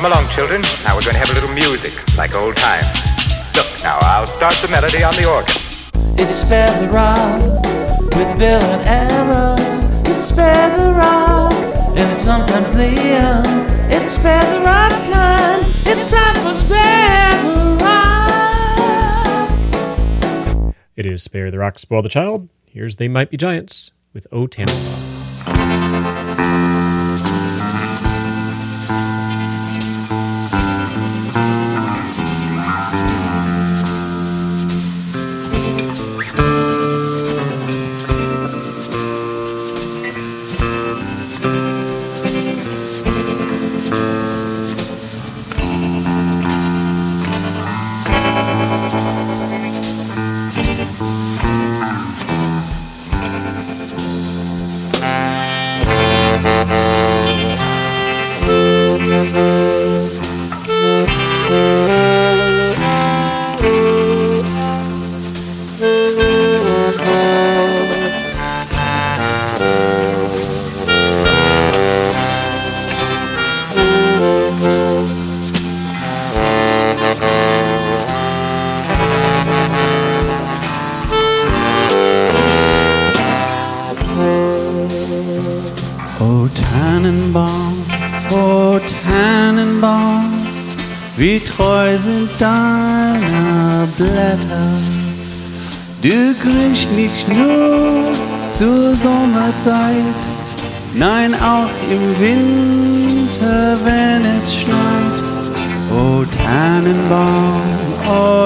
Come along, children. Now we're going to have a little music, like old times. Look, now I'll start the melody on the organ. It's Spare the Rock with Bill and Ella. It's Spare the Rock and sometimes Liam. It's Spare the Rock time. It's time for Spare the Rock. It is Spare the Rock, Spoil the Child. Here's They Might Be Giants with O Tannenbaum.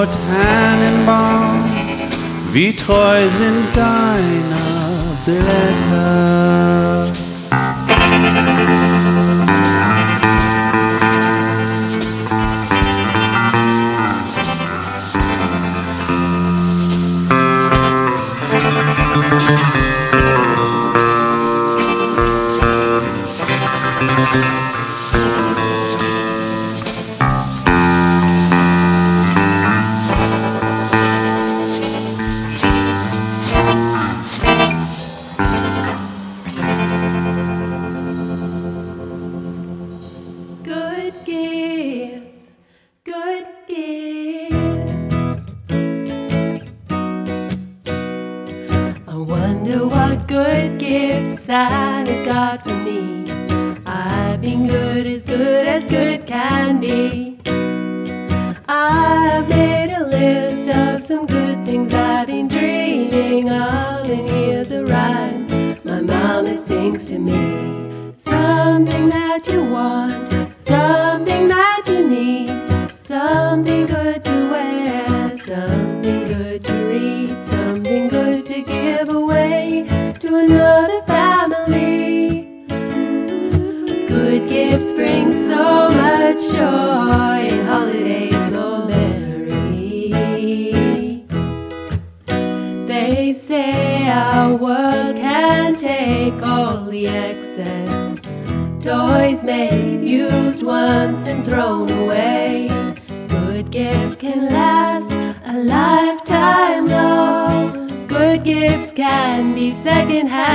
O Tannenbaum, wie treu sind deine Blätter.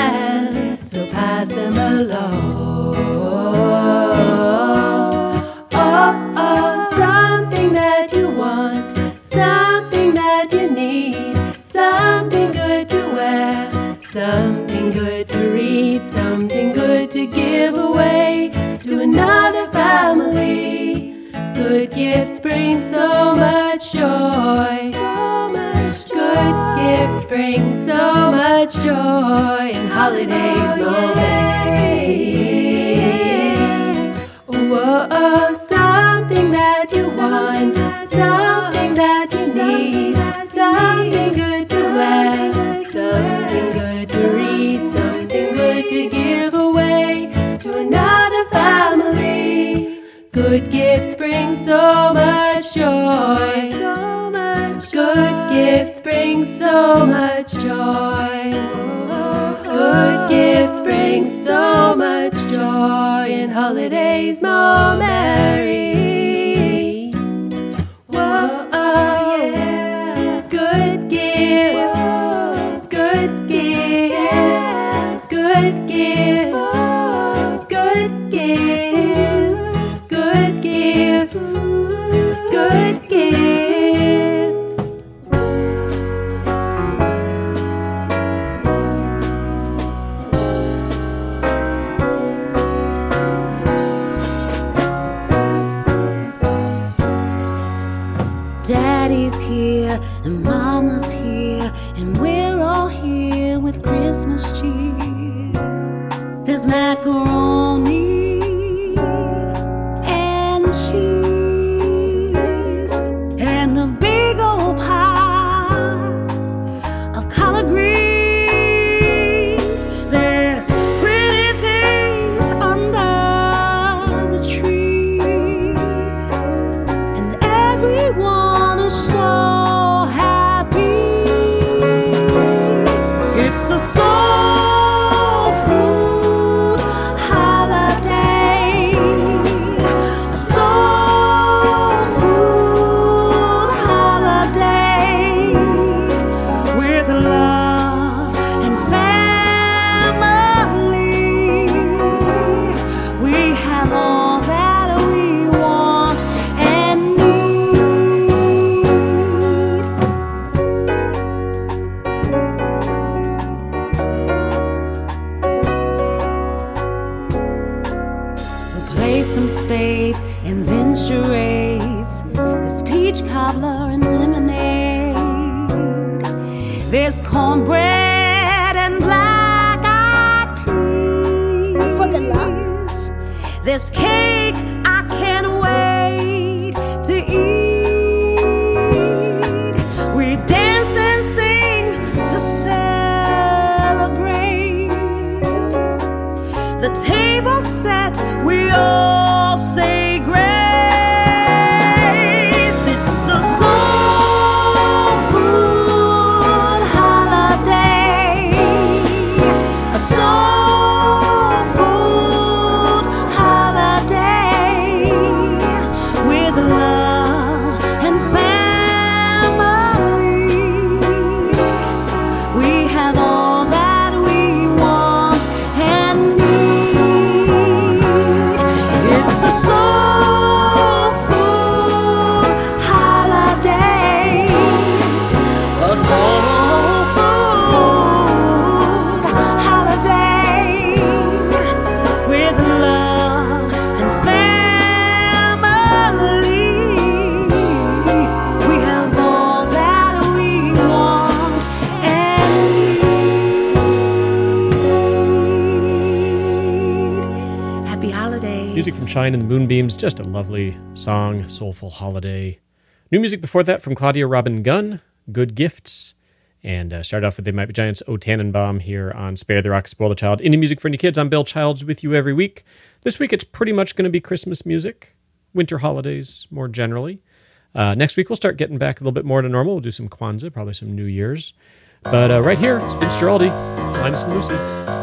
have, so pass them along. Holidays. Music from Shine and the Moonbeams, just a lovely song, soulful holiday. New music before that from Claudia Robin Gunn, Good Gifts. And uh, started off with They Might Be Giants, O Tannenbaum here on Spare the Rock, Spoil the Child. Indie music for any kids. I'm Bill Childs with you every week. This week it's pretty much going to be Christmas music, winter holidays more generally. Uh, next week we'll start getting back a little bit more to normal. We'll do some Kwanzaa, probably some New Year's. But uh, right here, it's Vince Guaraldi, Linus and Lucy.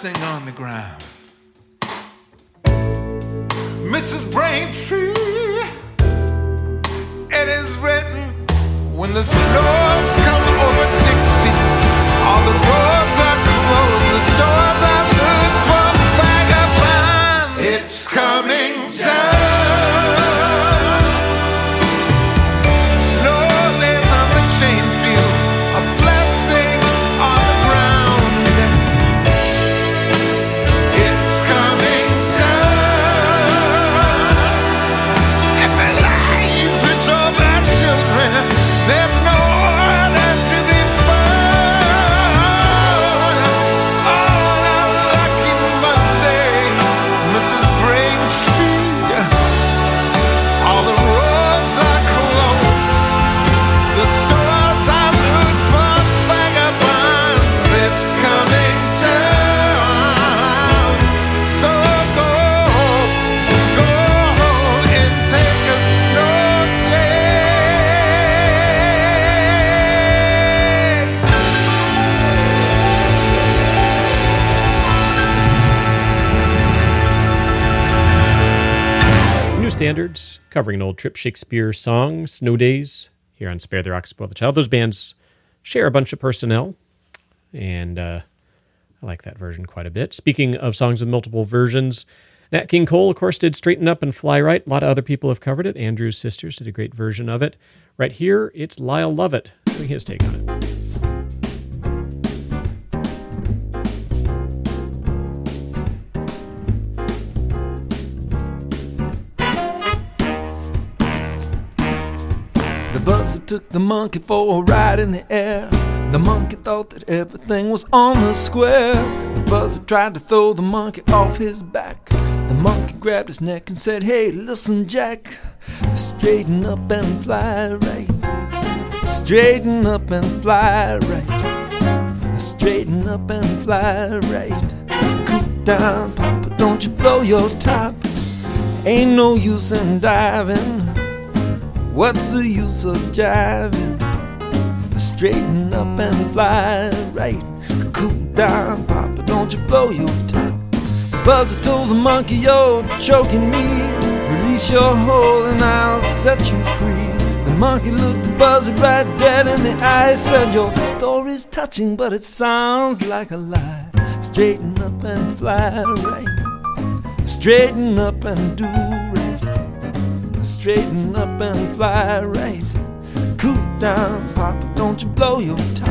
Blessing on the ground. Mrs. Braintree, it is written when the snows come over Dixie, all the roads are closed, the stores are lit for vagabonds. It's coming down. Standards, covering an old Trip Shakespeare song, Snow Days, here on Spare the Rock, Spoil the Child. Those bands share a bunch of personnel, and uh, I like that version quite a bit. Speaking of songs with multiple versions, Nat King Cole, of course, did Straighten Up and Fly Right. A lot of other people have covered it. Andrews Sisters did a great version of it. Right here, it's Lyle Lovett doing his take on it. Took the monkey for a ride in the air. The monkey thought that everything was on the square. The buzzer tried to throw the monkey off his back. The monkey grabbed his neck and said, Hey, listen, Jack, straighten up and fly right. Straighten up and fly right. Straighten up and fly right. Cool down, Papa, don't you blow your top. Ain't no use in diving. What's the use of jiving? Straighten up and fly right. Cool down, Papa, don't you blow your top. Buzzer told the monkey, You're choking me. Release your hold and I'll set you free. The monkey looked the buzzard right dead in the eye. Said, Your story's touching, but it sounds like a lie. Straighten up and fly right. Straighten up and do. Straighten up and fly right. Cool down, Papa, don't you blow your top.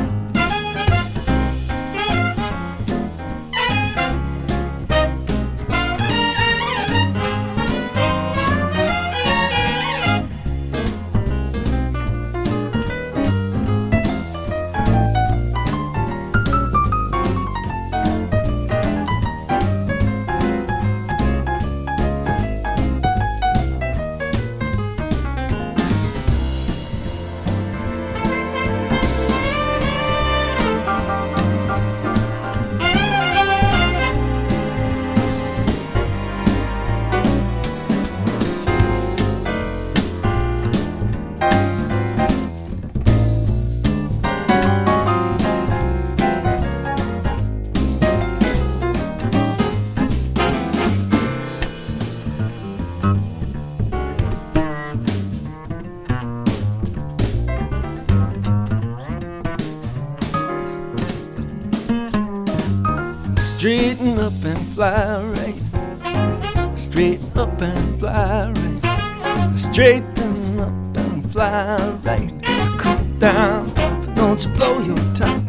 Straighten up and fly right. Straighten up and fly right. Straighten up and fly right. Cool down, don't you blow your top.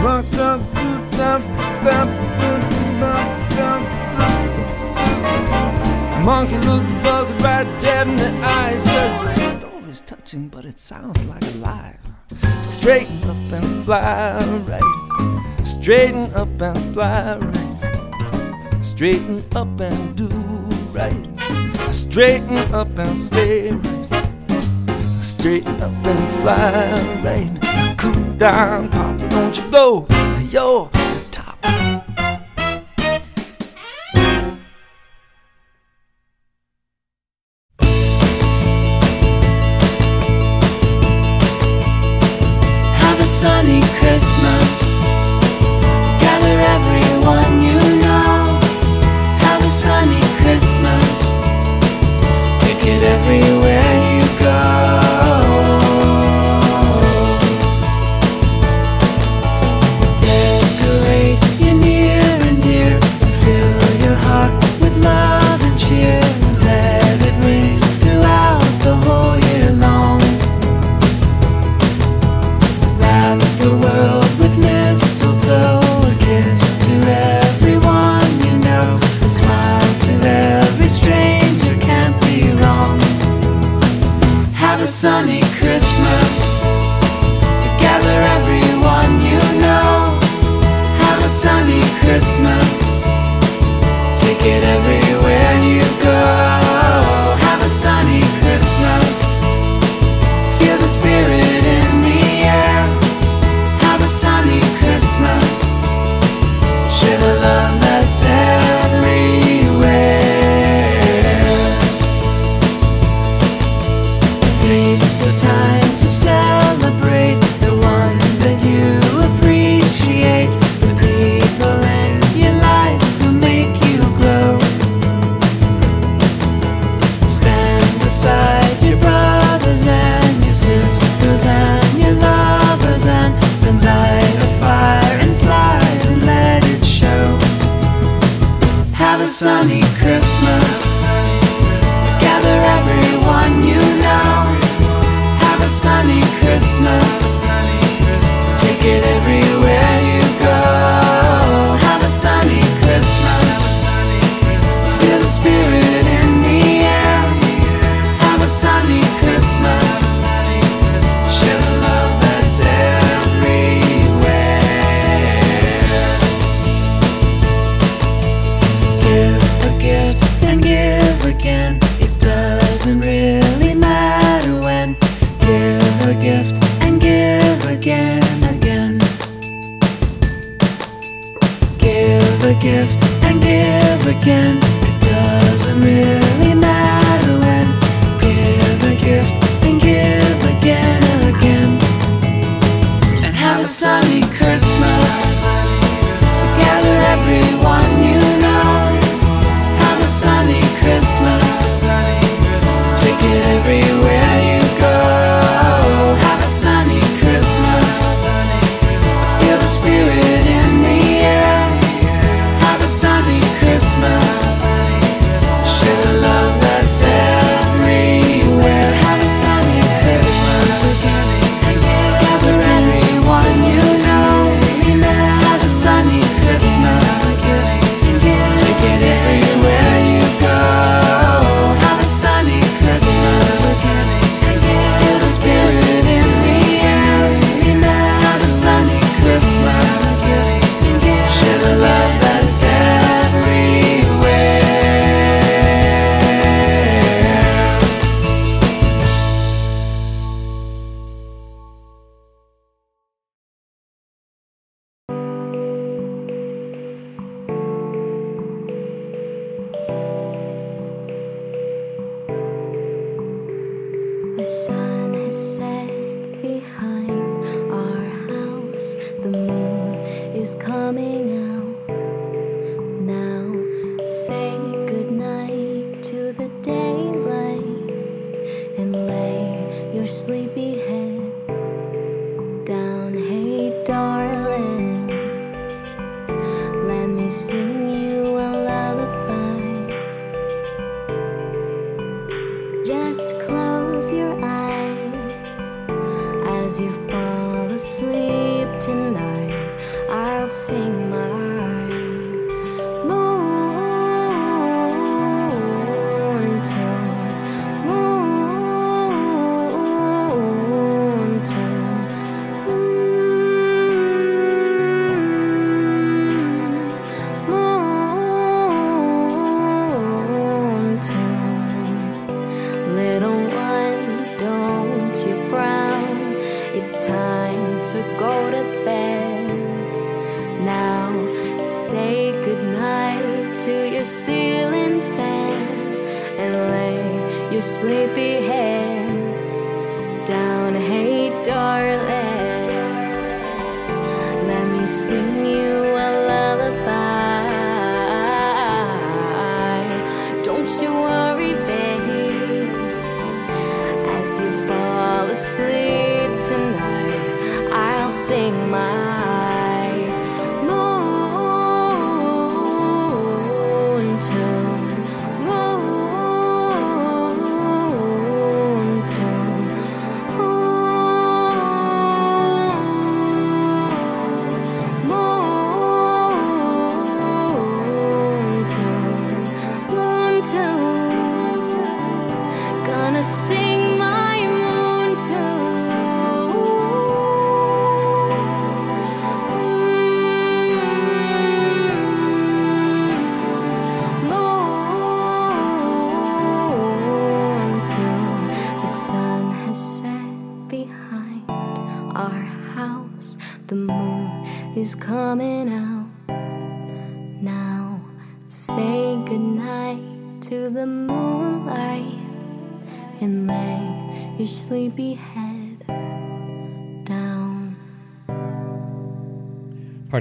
Rock up, do up, up, up, Monkey looked the buzzard right dead in the eye. Said, the story's touching, but it sounds like a lie. Straighten up and fly right. Straighten up and fly right. Straighten up and do right. Straighten up and stay right. Straighten up and fly right. Cool down, Papa, don't you blow. Yo.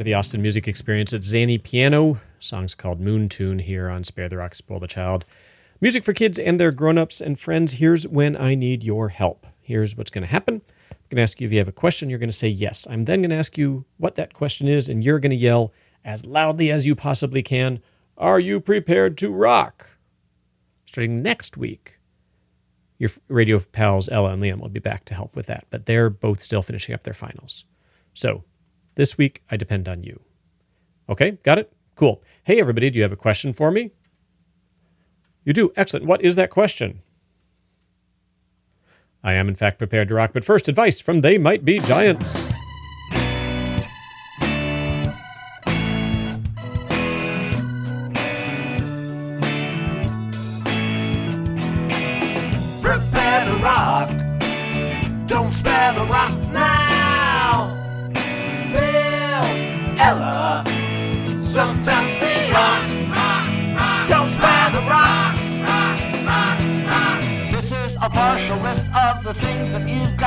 Of the Austin music experience at Zanny Piano. Songs called Moon Tune here on Spare the Rock, Spoil the Child. Music for kids and their grown-ups and friends. Here's when I need your help. Here's what's going to happen. I'm going to ask you if you have a question. You're going to say yes. I'm then going to ask you what that question is, and you're going to yell as loudly as you possibly can, Are you prepared to rock? Starting next week, your radio pals Ella and Liam will be back to help with that, but they're both still finishing up their finals. So this week, I depend on you. Okay, got it? Cool. Hey, everybody, do you have a question for me? You do. Excellent. What is that question? I am, in fact, prepared to rock, but first, advice from They Might Be Giants.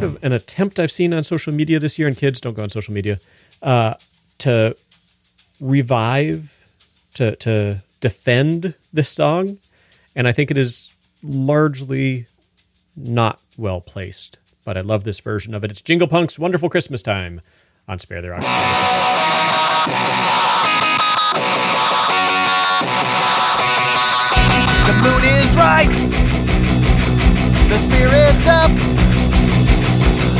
Sort of an attempt I've seen on social media this year, and kids don't go on social media, uh, to revive, to, to defend this song. And I think it is largely not well placed, but I love this version of it. It's Jingle Punk's Wonderful Christmas Time on Spare the Child. The mood is right. The spirit's up.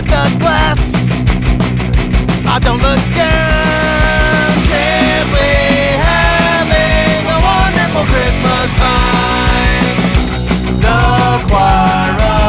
lift a glass. I don't look down, simply having a wonderful Christmas time. The choir.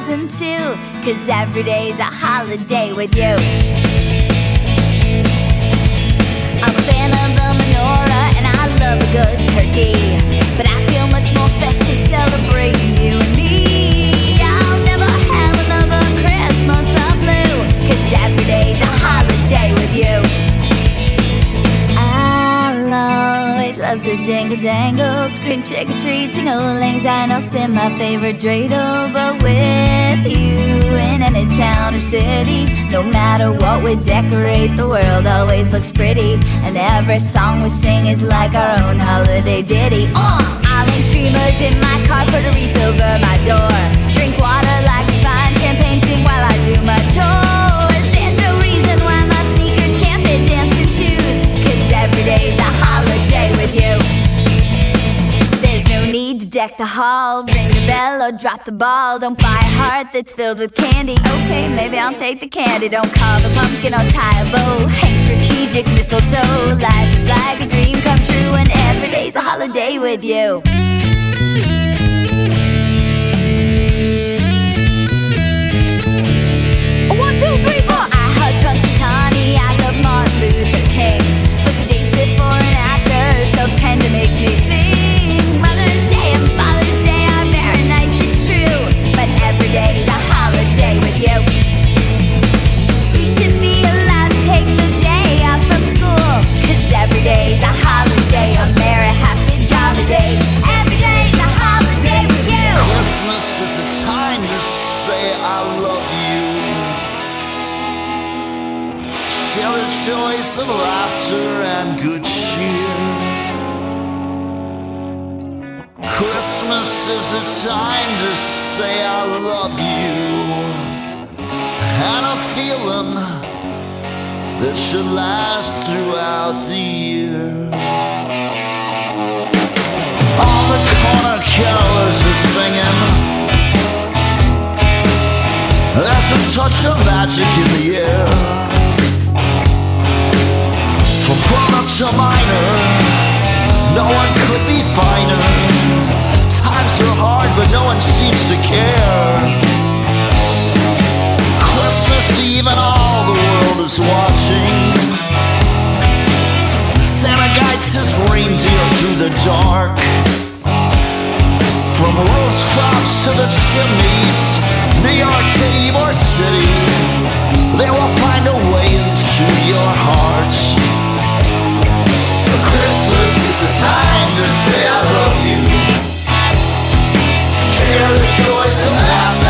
Presents too. Cause every day's a holiday with you. I'm a fan of the menorah and I love a good turkey. But I feel much more festive celebrating love to jingle jangle, scream trick or treat, sing auld lang syne, I'll spin my favorite dreidel. But with you in any town or city, no matter what we decorate, the world always looks pretty. And every song we sing is like our own holiday ditty. Uh! I'll hang streamers in my car, a wreath over my door. Deck the hall, ring the bell or drop the ball. Don't buy a heart that's filled with candy. Okay, maybe I'll take the candy. Don't carve a pumpkin or tie a bow. Hang strategic mistletoe. Life is like a dream come true, and every day's a holiday with you. One, two, three, laughter and good cheer. Christmas is a time to say I love you. And a feeling that should last throughout the year. All the corner carolers are singing. There's a touch of magic in the air. From grown up to minor, no one could be finer. Times are hard, but no one seems to care. Christmas Eve and all the world is watching. Santa guides his reindeer through the dark. From rooftops to the chimneys, New York to Ybor City, they will find a way into your heart. Is the time to say I love you. Share the joys of laughter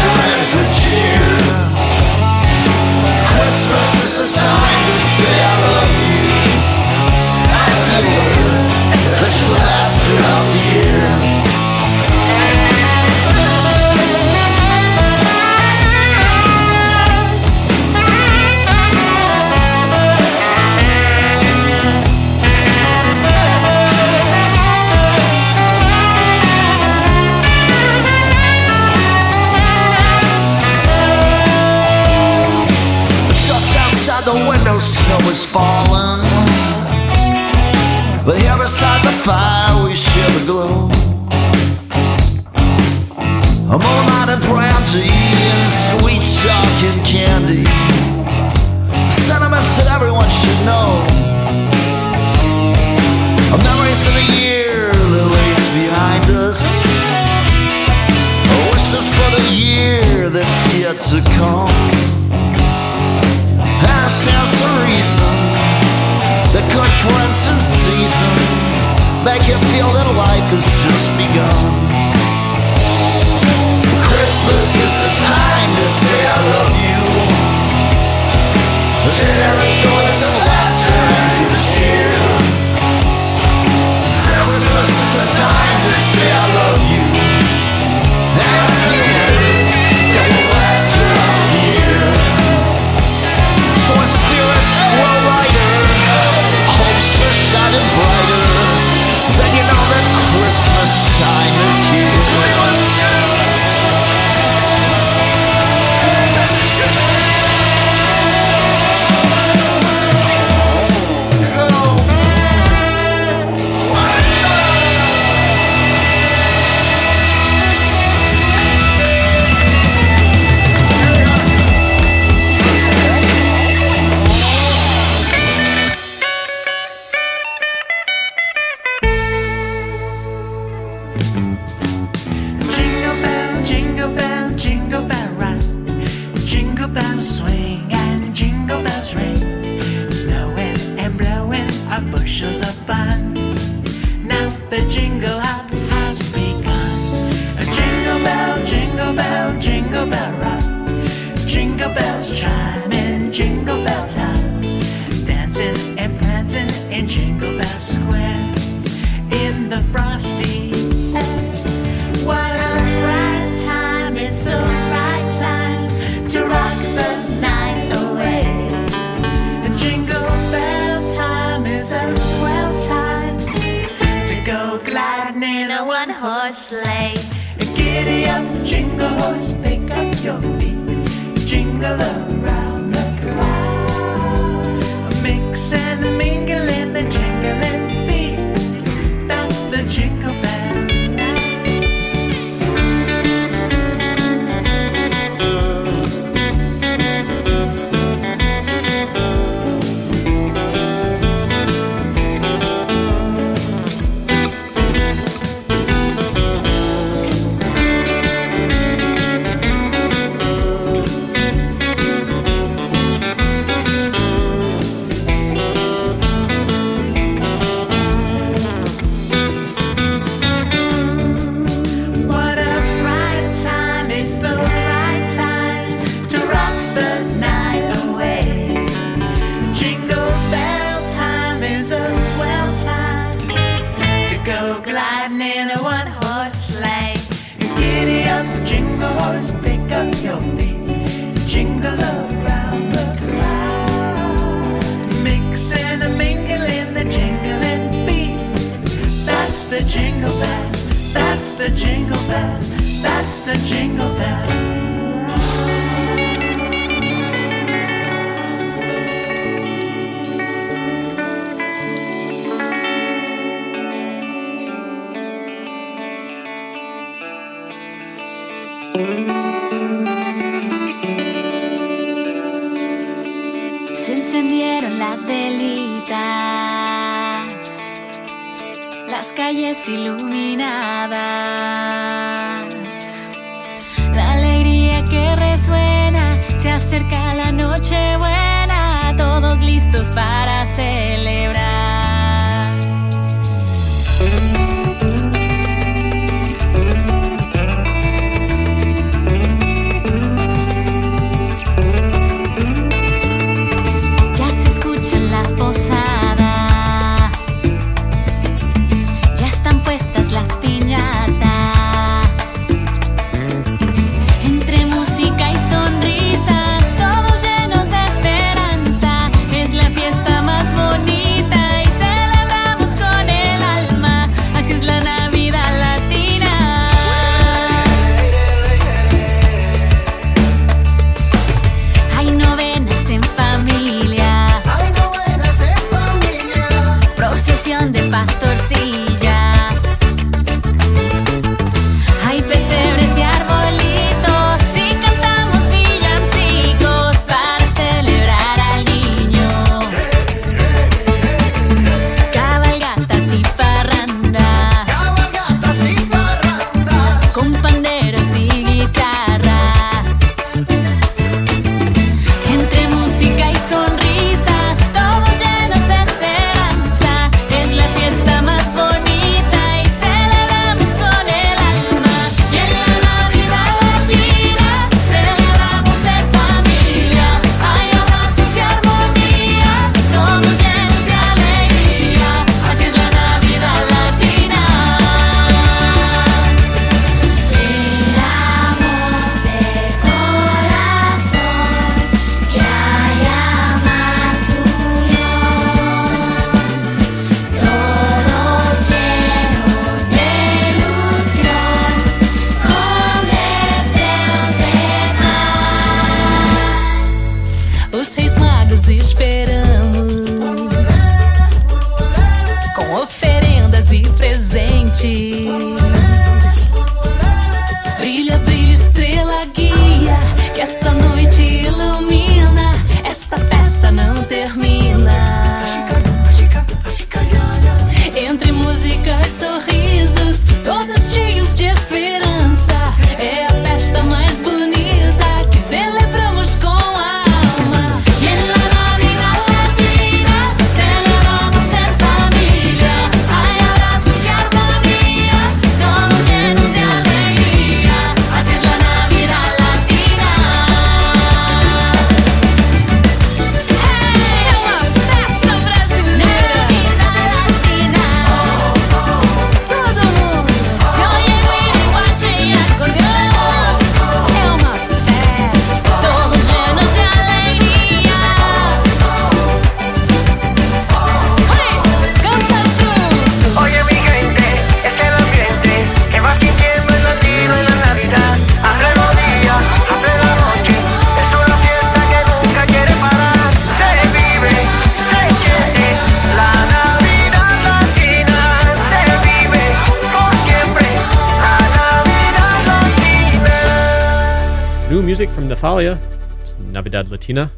Latina.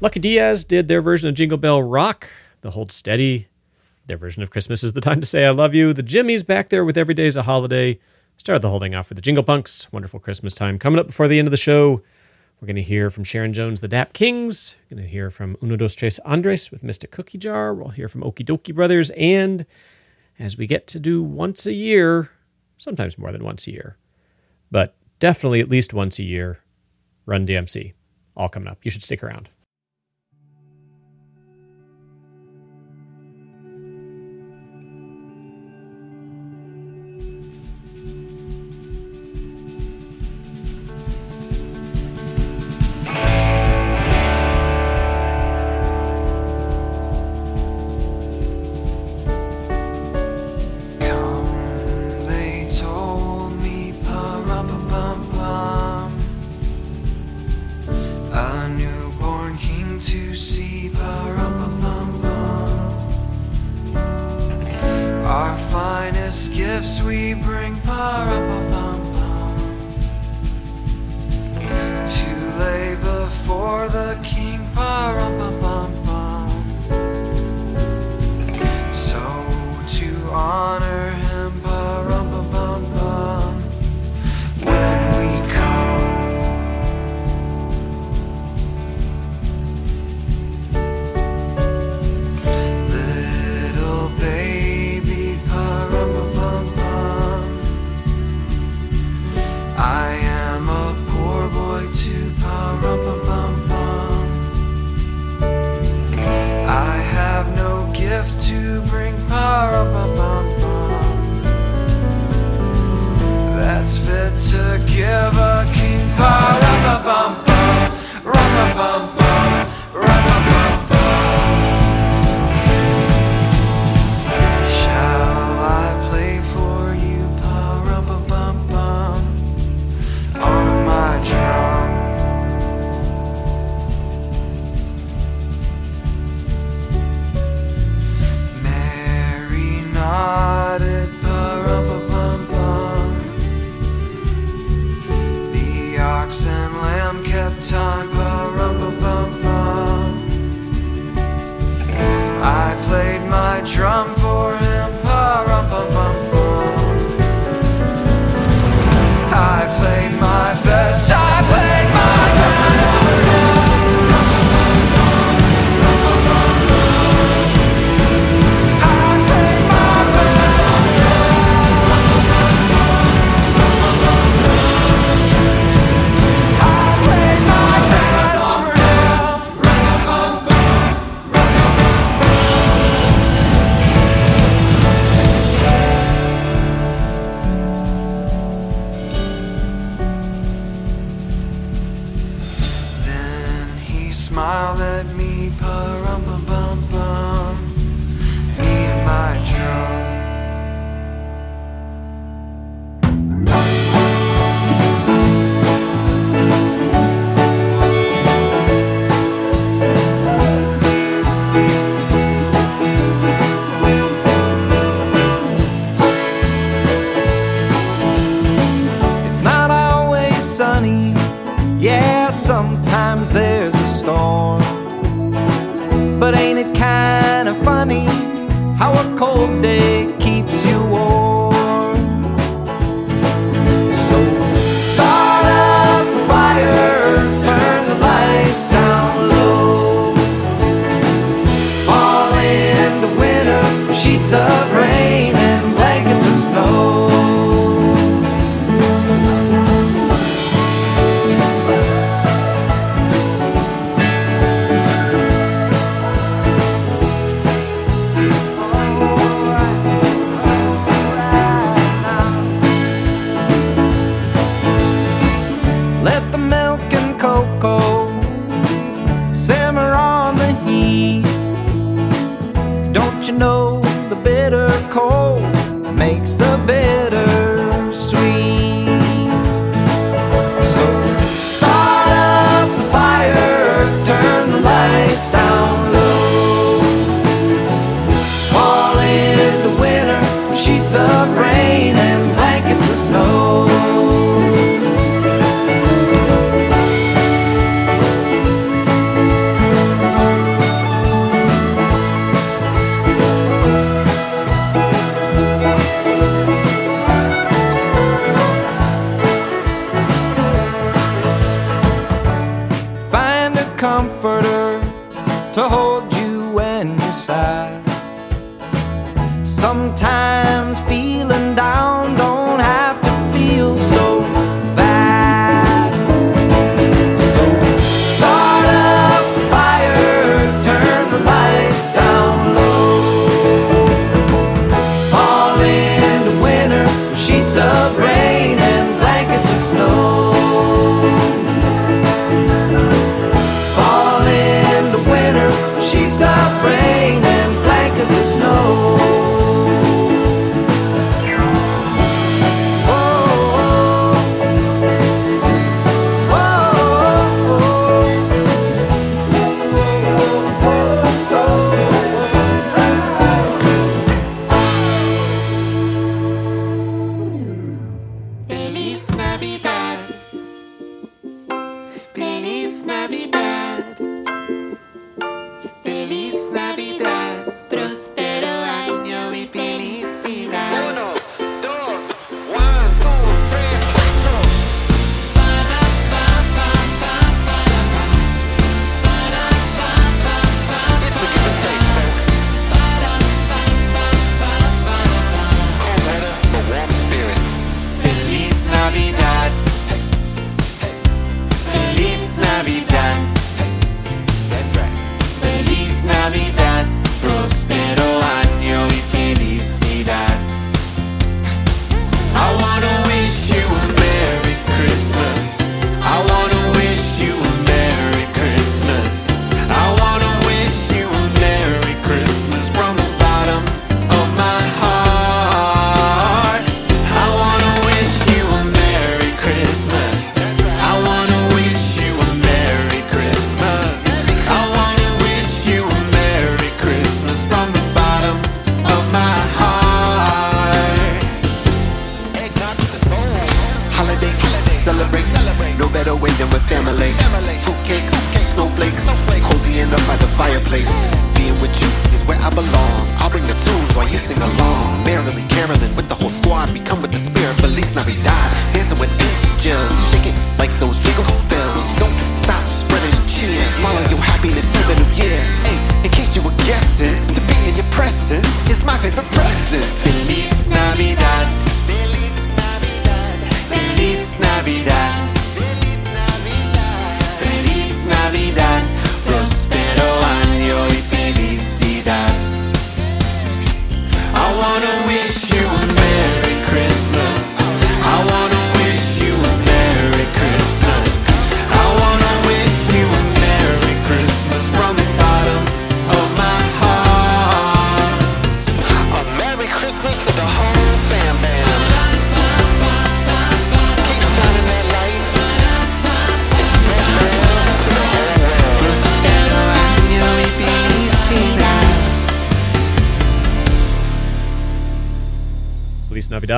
Lucky Diaz did their version of Jingle Bell Rock, The Hold Steady. Their version of Christmas is the time to say I love you. The Jimmys back there with Every Day's a Holiday. Started the holding off for the Jingle Punks. Wonderful Christmas time. Coming up before the end of the show, we're going to hear from Sharon Jones, the Dap Kings. We're going to hear from Uno Dos Tres Andres with Mystic Cookie Jar. We'll hear from Okee Dokee Brothers. And as we get to do once a year, sometimes more than once a year, but definitely at least once a year, Run DMC. All coming up. You should stick around.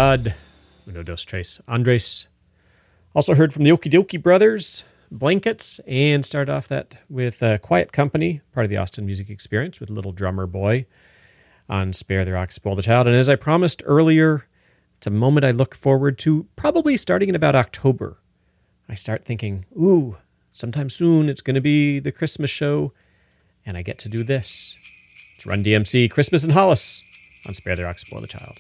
Todd, Uno Dos Tres. Andres. Also heard from the Okee Dokee Brothers, Blankets, and started off that with uh, Quiet Company, part of the Austin Music Experience, with Little Drummer Boy on Spare the Rock, Spoil the Child. And as I promised earlier, it's a moment I look forward to, probably starting in about October. I start thinking, ooh, sometime soon it's going to be the Christmas show, and I get to do this. It's Run DMC, Christmas and Hollis on Spare the Rock, Spoil the Child.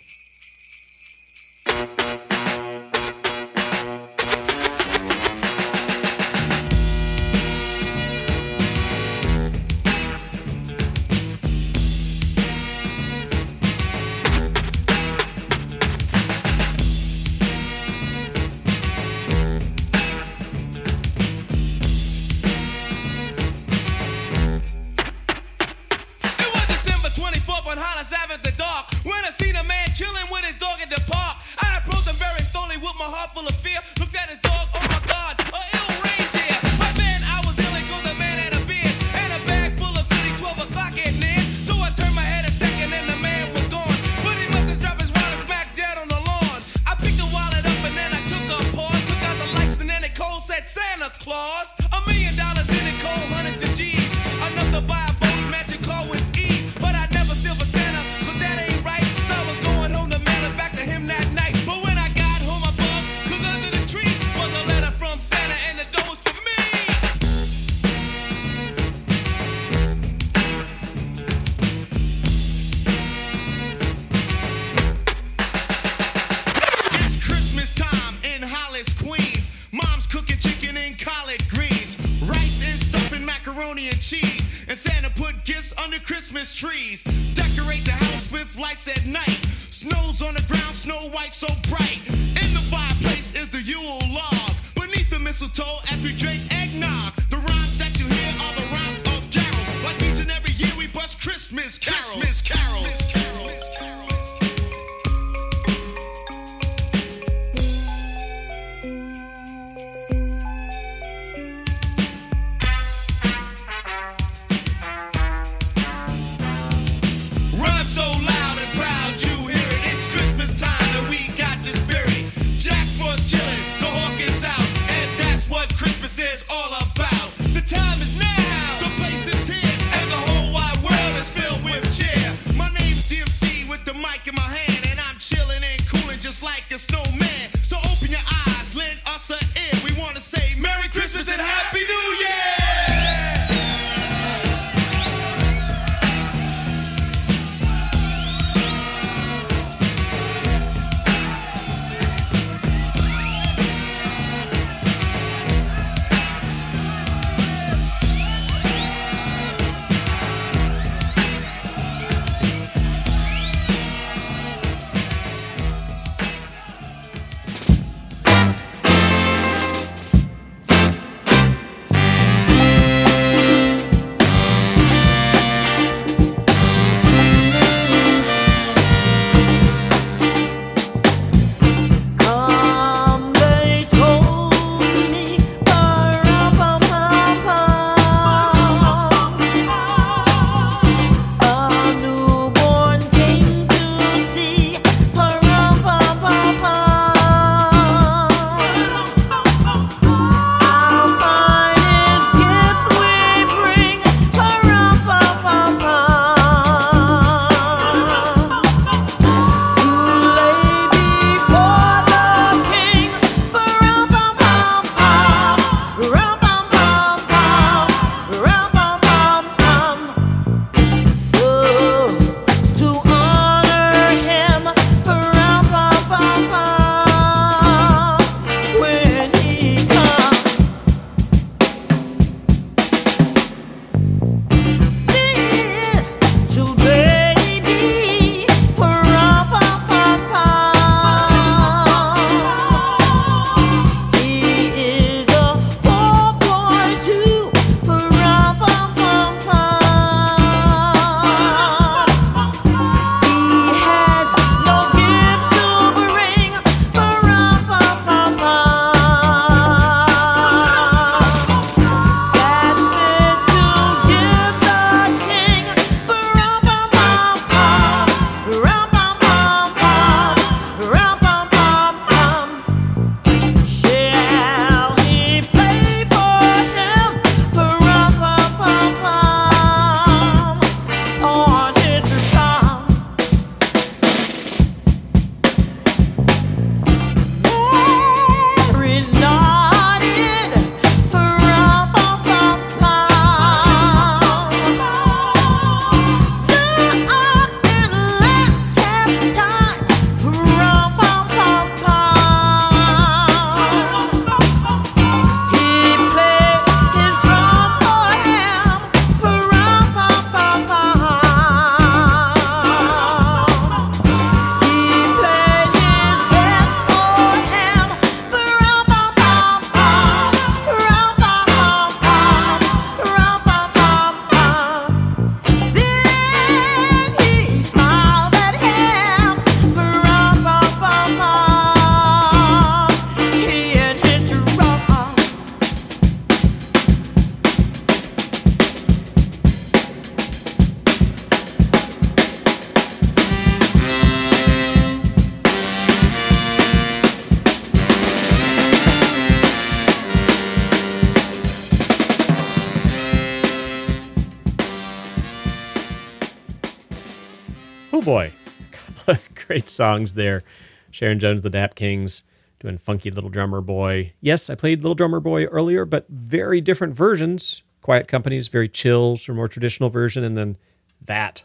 Songs there. Sharon Jones, the Dap Kings, doing "Funky Little Drummer Boy." Yes, I played "Little Drummer Boy" earlier, but very different versions. Quiet Company's very chill, sort of more traditional version, and then that,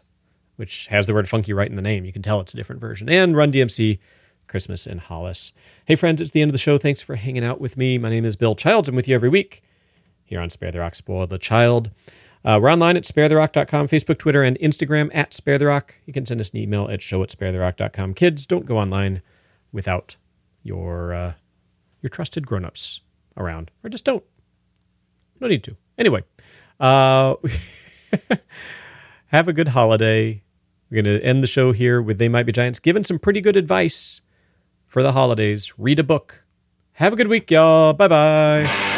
which has the word "funky" right in the name. You can tell it's a different version. And Run DMC, Christmas in Hollis. Hey friends, it's the end of the show. Thanks for hanging out with me. My name is Bill Childs. I'm with you every week here on Spare the Rock, Spoil the Child. Uh, we're online at sparetherock.com, Facebook, Twitter, and Instagram at Spare the Rock. You can send us an email at show at sparetherock.com. Kids, don't go online without your uh, your trusted grown-ups around, or just don't. No need to. Anyway, uh, have a good holiday. We're going to end the show here with They Might Be Giants, giving some pretty good advice for the holidays. Read a book. Have a good week, y'all. Bye bye.